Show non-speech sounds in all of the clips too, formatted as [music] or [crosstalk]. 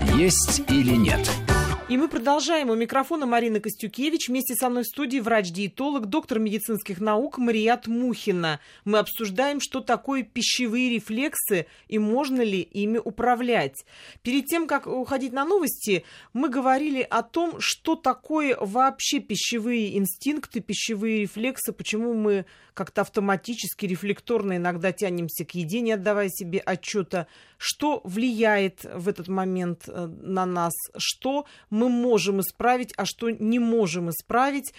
«Есть или нет» И мы продолжаем. У микрофона Марина Костюкевич. Вместе со мной в студии врач-диетолог, доктор медицинских наук Марият Мухина. Мы обсуждаем, что такое пищевые рефлексы и можно ли ими управлять. Перед тем, как уходить на новости, мы говорили о том, что такое вообще пищевые инстинкты, пищевые рефлексы, почему мы как-то автоматически, рефлекторно иногда тянемся к еде, не отдавая себе отчета, что влияет в этот момент э, на нас, что мы можем исправить, а что не можем исправить.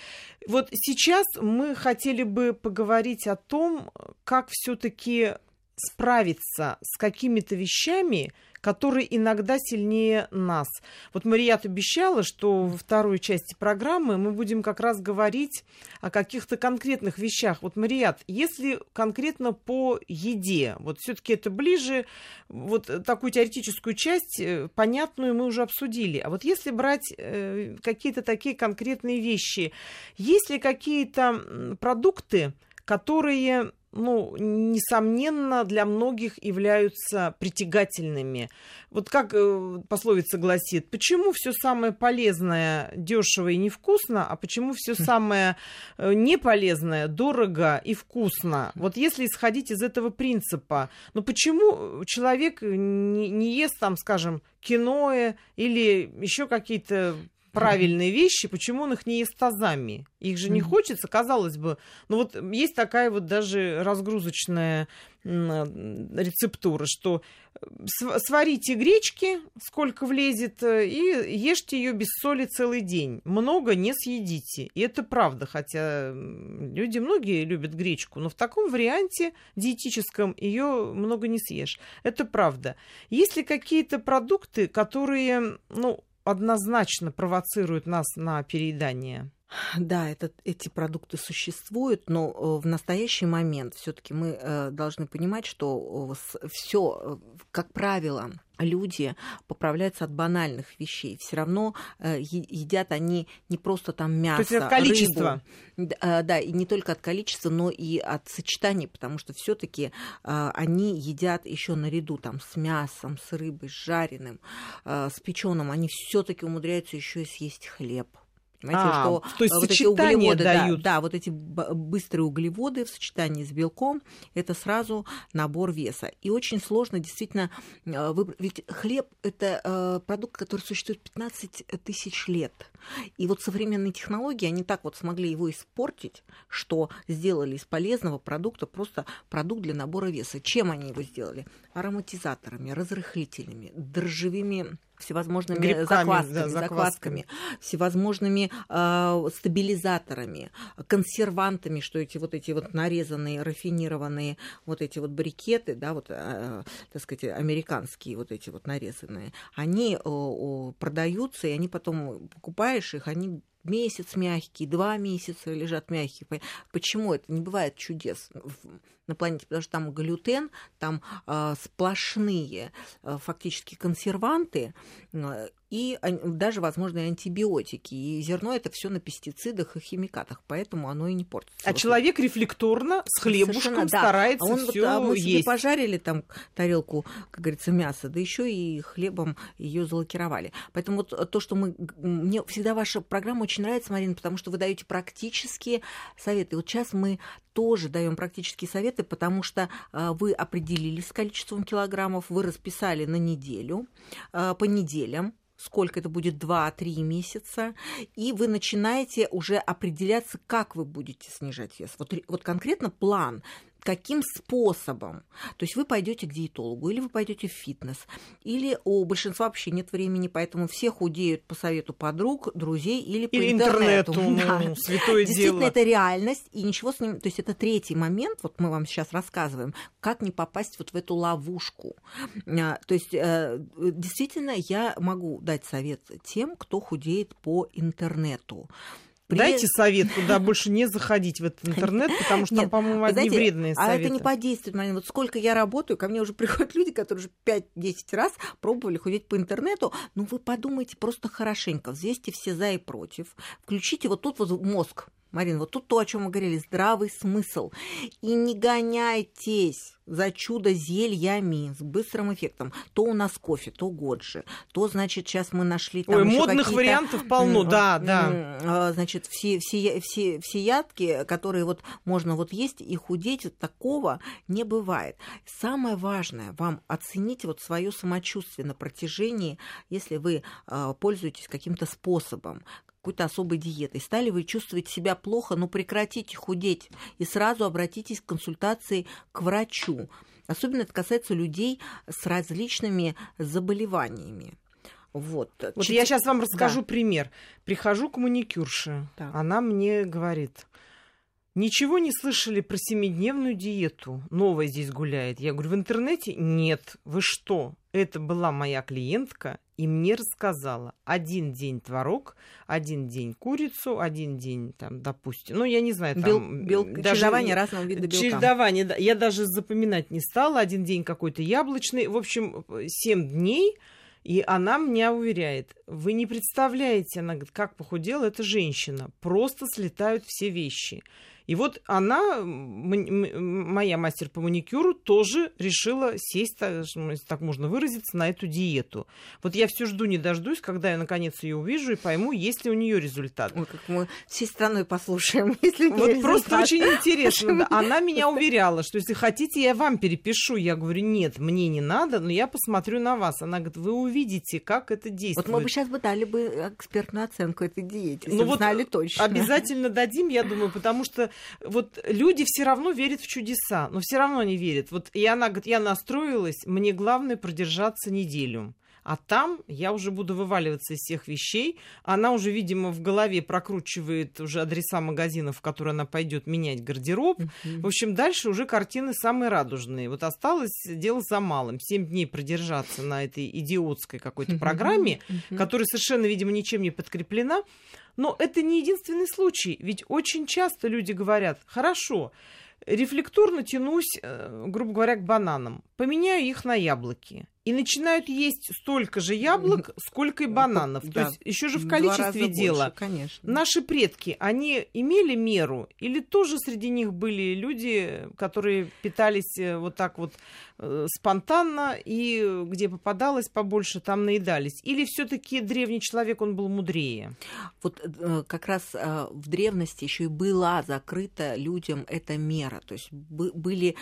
Вот сейчас мы хотели бы поговорить о том, как все-таки справиться с какими-то вещами, которые иногда сильнее нас. Вот Марият обещала, что во второй части программы мы будем как раз говорить о каких-то конкретных вещах. Вот, Марият, если конкретно по еде, вот все-таки это ближе, вот такую теоретическую часть, э, понятную мы уже обсудили. А вот если брать э, какие-то такие конкретные вещи, есть ли какие-то продукты, которые ну, несомненно, для многих являются притягательными. Вот как э, пословица гласит, почему все самое полезное дешево и невкусно, а почему все хм. самое э, неполезное дорого и вкусно? Вот если исходить из этого принципа, ну почему человек не, не ест там, скажем, киноэ или еще какие-то правильные вещи, почему он их не ест тазами? Их же не хочется, казалось бы. Но вот есть такая вот даже разгрузочная рецептура, что сварите гречки, сколько влезет, э, и ешьте ее без соли целый день. Много не съедите. И это правда, хотя люди многие любят гречку, но в таком варианте диетическом ее много не съешь. Это правда. Есть ли какие-то продукты, которые, ну, однозначно провоцируют нас на переедание. Да, это, эти продукты существуют, но э, в настоящий момент все-таки мы э, должны понимать, что э, все, как правило, люди поправляются от банальных вещей. Все равно едят они не просто там мясо, То есть от количества. Рыбу. Да, и не только от количества, но и от сочетаний, потому что все-таки они едят еще наряду там с мясом, с рыбой, с жареным, с печеным. Они все-таки умудряются еще и съесть хлеб. Понимаете, а, что то есть вот эти углеводы, дают. Да, да, вот эти быстрые углеводы в сочетании с белком, это сразу набор веса. И очень сложно действительно э, выбрать. Ведь хлеб – это э, продукт, который существует 15 тысяч лет. И вот современные технологии, они так вот смогли его испортить, что сделали из полезного продукта просто продукт для набора веса. Чем они его сделали? Ароматизаторами, разрыхлителями, дрожжевыми всевозможными Грибками, заквасками, да, заквасками. заквасками, всевозможными э, стабилизаторами, консервантами, что эти вот эти вот нарезанные, рафинированные вот эти вот брикеты, да, вот, э, так сказать, американские вот эти вот нарезанные, они э, продаются, и они потом покупаешь их, они месяц мягкий, два месяца лежат мягкие. Почему это не бывает чудес на планете? Потому что там глютен, там э, сплошные э, фактически консерванты, э, и даже, возможно, и антибиотики. И зерно это все на пестицидах и химикатах, поэтому оно и не портится. А человек рефлекторно с хлебушком да. старается а он вот, а мы есть. пожарили там тарелку, как говорится, мяса, да еще и хлебом ее залакировали. Поэтому вот то, что мы... Мне всегда ваша программа очень нравится, Марина, потому что вы даете практические советы. Вот сейчас мы тоже даем практические советы, потому что а, вы определились с количеством килограммов, вы расписали на неделю, а, по неделям, сколько это будет 2-3 месяца, и вы начинаете уже определяться, как вы будете снижать вес. Вот, вот конкретно план, каким способом. То есть вы пойдете к диетологу, или вы пойдете в фитнес, или у большинства вообще нет времени, поэтому все худеют по совету подруг, друзей или, или по интернету. интернету [laughs] да. ну, святое Действительно, дело. это реальность, и ничего с ним... То есть это третий момент, вот мы вам сейчас рассказываем, как не попасть вот в эту ловушку. А, то есть э, действительно я могу дать совет тем, кто худеет по интернету. При... Дайте совет, куда [laughs] больше не заходить в этот интернет, потому что там, по-моему, одни знаете, вредные советы. А это не подействует, Марина. Вот сколько я работаю, ко мне уже [laughs] приходят люди, которые уже 5-10 раз пробовали худеть по интернету. Ну, вы подумайте просто хорошенько, взвесьте все за и против. Включите вот тут вот мозг, Марин, вот тут то, о чем мы говорили, здравый смысл. И не гоняйтесь за чудо зельями с быстрым эффектом. То у нас кофе, то годжи, то, значит, сейчас мы нашли там Ой, модных вариантов полно, да, да. А, значит, все, все, все, все ядки, которые вот можно вот есть и худеть, такого не бывает. Самое важное, вам оценить вот свое самочувствие на протяжении, если вы а, пользуетесь каким-то способом, какой-то особой диетой. Стали вы чувствовать себя плохо, но прекратите худеть и сразу обратитесь к консультации к врачу. Особенно это касается людей с различными заболеваниями. Вот. вот Чуть... я сейчас вам расскажу да. пример. Прихожу к маникюрше. Так. Она мне говорит, Ничего не слышали про семидневную диету? Новая здесь гуляет. Я говорю, в интернете? Нет. Вы что? Это была моя клиентка, и мне рассказала. Один день творог, один день курицу, один день, там, допустим, ну, я не знаю, там... Бел, бел, даже, чередование разного вида белка. Чередование, да. Я даже запоминать не стала. Один день какой-то яблочный. В общем, семь дней... И она меня уверяет, вы не представляете, она говорит, как похудела эта женщина. Просто слетают все вещи. И вот она, моя мастер по маникюру, тоже решила сесть, если так можно выразиться, на эту диету. Вот я все жду, не дождусь, когда я наконец ее увижу и пойму, есть ли у нее результат. Ой, как мы всей страной послушаем, [laughs] если Вот результат. просто очень интересно. Она меня уверяла, что если хотите, я вам перепишу. Я говорю, нет, мне не надо, но я посмотрю на вас. Она говорит, вы увидите, как это действует. Вот мы бы сейчас бы дали бы экспертную оценку этой диете, ну вот знали точно. Обязательно дадим, я думаю, потому что вот люди все равно верят в чудеса, но все равно не верят. Вот и она говорит, я настроилась, мне главное продержаться неделю. А там я уже буду вываливаться из всех вещей. Она уже, видимо, в голове прокручивает уже адреса магазинов, в которые она пойдет менять гардероб. Uh-huh. В общем, дальше уже картины самые радужные. Вот осталось дело за малым. Семь дней продержаться на этой идиотской какой-то uh-huh. программе, uh-huh. которая совершенно, видимо, ничем не подкреплена. Но это не единственный случай, ведь очень часто люди говорят, хорошо, рефлекторно тянусь, э, грубо говоря, к бананам, поменяю их на яблоки и начинают есть столько же яблок, [laughs] сколько и бананов. Да. То есть еще же в количестве дела. Больше, конечно. Наши предки, они имели меру или тоже среди них были люди, которые питались э, вот так вот э, спонтанно и где попадалось побольше, там наедались? Или все-таки древний человек, он был мудрее? Вот э, как раз в древности еще и была закрыта людям эта мера. То есть были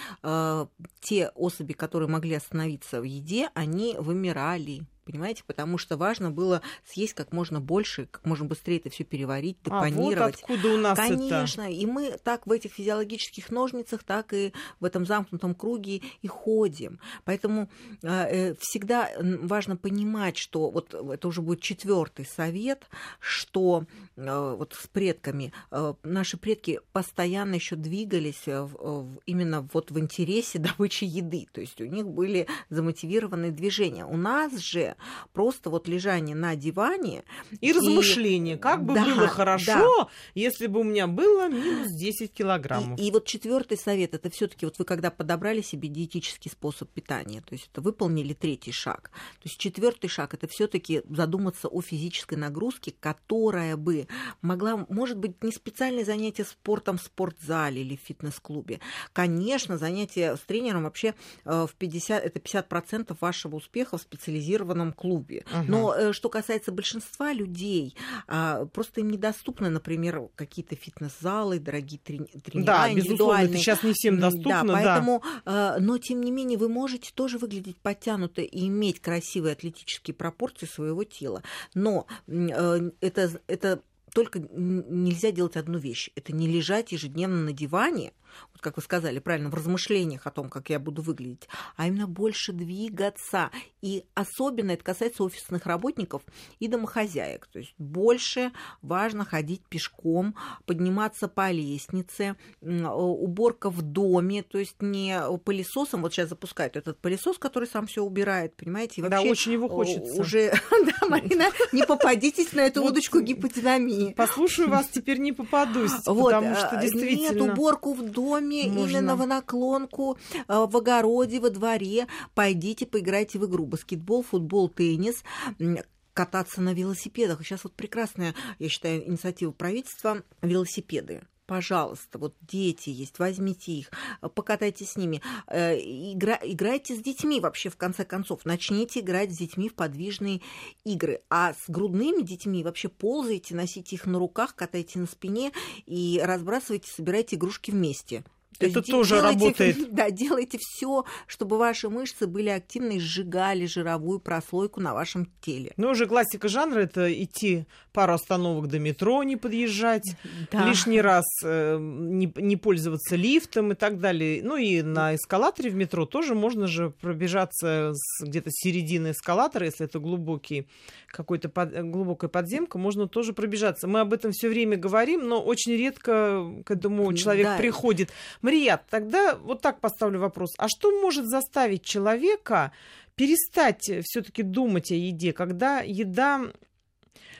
те особи, которые могли остановиться в еде, они вымирали понимаете, потому что важно было съесть как можно больше, как можно быстрее это все переварить, депонировать. А вот откуда у нас Конечно, это? и мы так в этих физиологических ножницах, так и в этом замкнутом круге и ходим. Поэтому э, э всегда важно понимать, что вот это уже будет четвертый совет, что э, вот с предками э, наши предки постоянно еще двигались э, в, в, именно вот в интересе [laughs] добычи еды, то есть у них были замотивированные движения. У нас же просто вот лежание на диване. И, и... размышления, как бы да, было хорошо, да. если бы у меня было минус 10 килограммов. И, и вот четвертый совет, это все таки вот вы когда подобрали себе диетический способ питания, то есть это выполнили третий шаг. То есть четвертый шаг, это все таки задуматься о физической нагрузке, которая бы могла, может быть, не специальное занятие спортом в спортзале или в фитнес-клубе. Конечно, занятие с тренером вообще э, в 50, это 50% вашего успеха в специализированном спортивном клубе. Угу. Но э, что касается большинства людей, а, просто им недоступны, например, какие-то фитнес-залы, дорогие тренера. Да, безусловно, это сейчас не всем доступно. Да, поэтому, да. но тем не менее вы можете тоже выглядеть подтянуто и иметь красивые атлетические пропорции своего тела. Но э, это, это только нельзя делать одну вещь. Это не лежать ежедневно на диване, вот как вы сказали правильно, в размышлениях о том, как я буду выглядеть, а именно больше двигаться. И особенно это касается офисных работников и домохозяек. То есть больше важно ходить пешком, подниматься по лестнице, уборка в доме, то есть не пылесосом. Вот сейчас запускают этот пылесос, который сам все убирает, понимаете? И да, очень его хочется. Уже, [laughs] да, Марина, не попадитесь на эту удочку гиподинамии. Послушаю вас, теперь не попадусь, потому что действительно... Нет, уборку в доме доме, Можно. именно в наклонку, э, в огороде, во дворе. Пойдите, поиграйте в игру. Баскетбол, футбол, теннис кататься на велосипедах. Сейчас вот прекрасная, я считаю, инициатива правительства велосипеды пожалуйста, вот дети есть, возьмите их, покатайтесь с ними, э, игра, играйте с детьми вообще в конце концов, начните играть с детьми в подвижные игры, а с грудными детьми вообще ползайте, носите их на руках, катайте на спине и разбрасывайте, собирайте игрушки вместе. То это тоже делайте, работает. [laughs] Да, делайте все, чтобы ваши мышцы были активны и сжигали жировую прослойку на вашем теле. Ну, уже классика жанра это идти пару остановок до метро, не подъезжать, да. лишний раз э, не, не пользоваться лифтом и так далее. Ну и на эскалаторе в метро тоже можно же пробежаться где-то середины эскалатора, если это глубокий какой-то под, глубокая подземка, можно тоже пробежаться. Мы об этом все время говорим, но очень редко к этому человек да. приходит. Марият, тогда вот так поставлю вопрос. А что может заставить человека перестать все-таки думать о еде, когда еда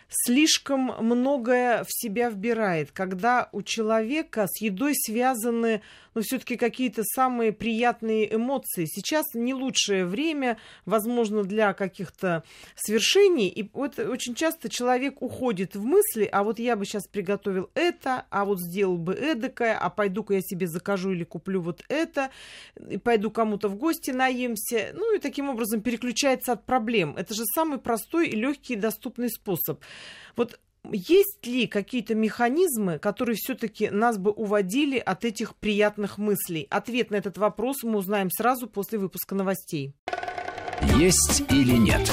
слишком многое в себя вбирает, когда у человека с едой связаны но все-таки какие-то самые приятные эмоции. Сейчас не лучшее время, возможно, для каких-то свершений. И вот очень часто человек уходит в мысли, а вот я бы сейчас приготовил это, а вот сделал бы эдакое, а пойду-ка я себе закажу или куплю вот это, и пойду кому-то в гости наемся. Ну и таким образом переключается от проблем. Это же самый простой и легкий и доступный способ. Вот есть ли какие-то механизмы, которые все-таки нас бы уводили от этих приятных мыслей? Ответ на этот вопрос мы узнаем сразу после выпуска новостей. Есть или нет?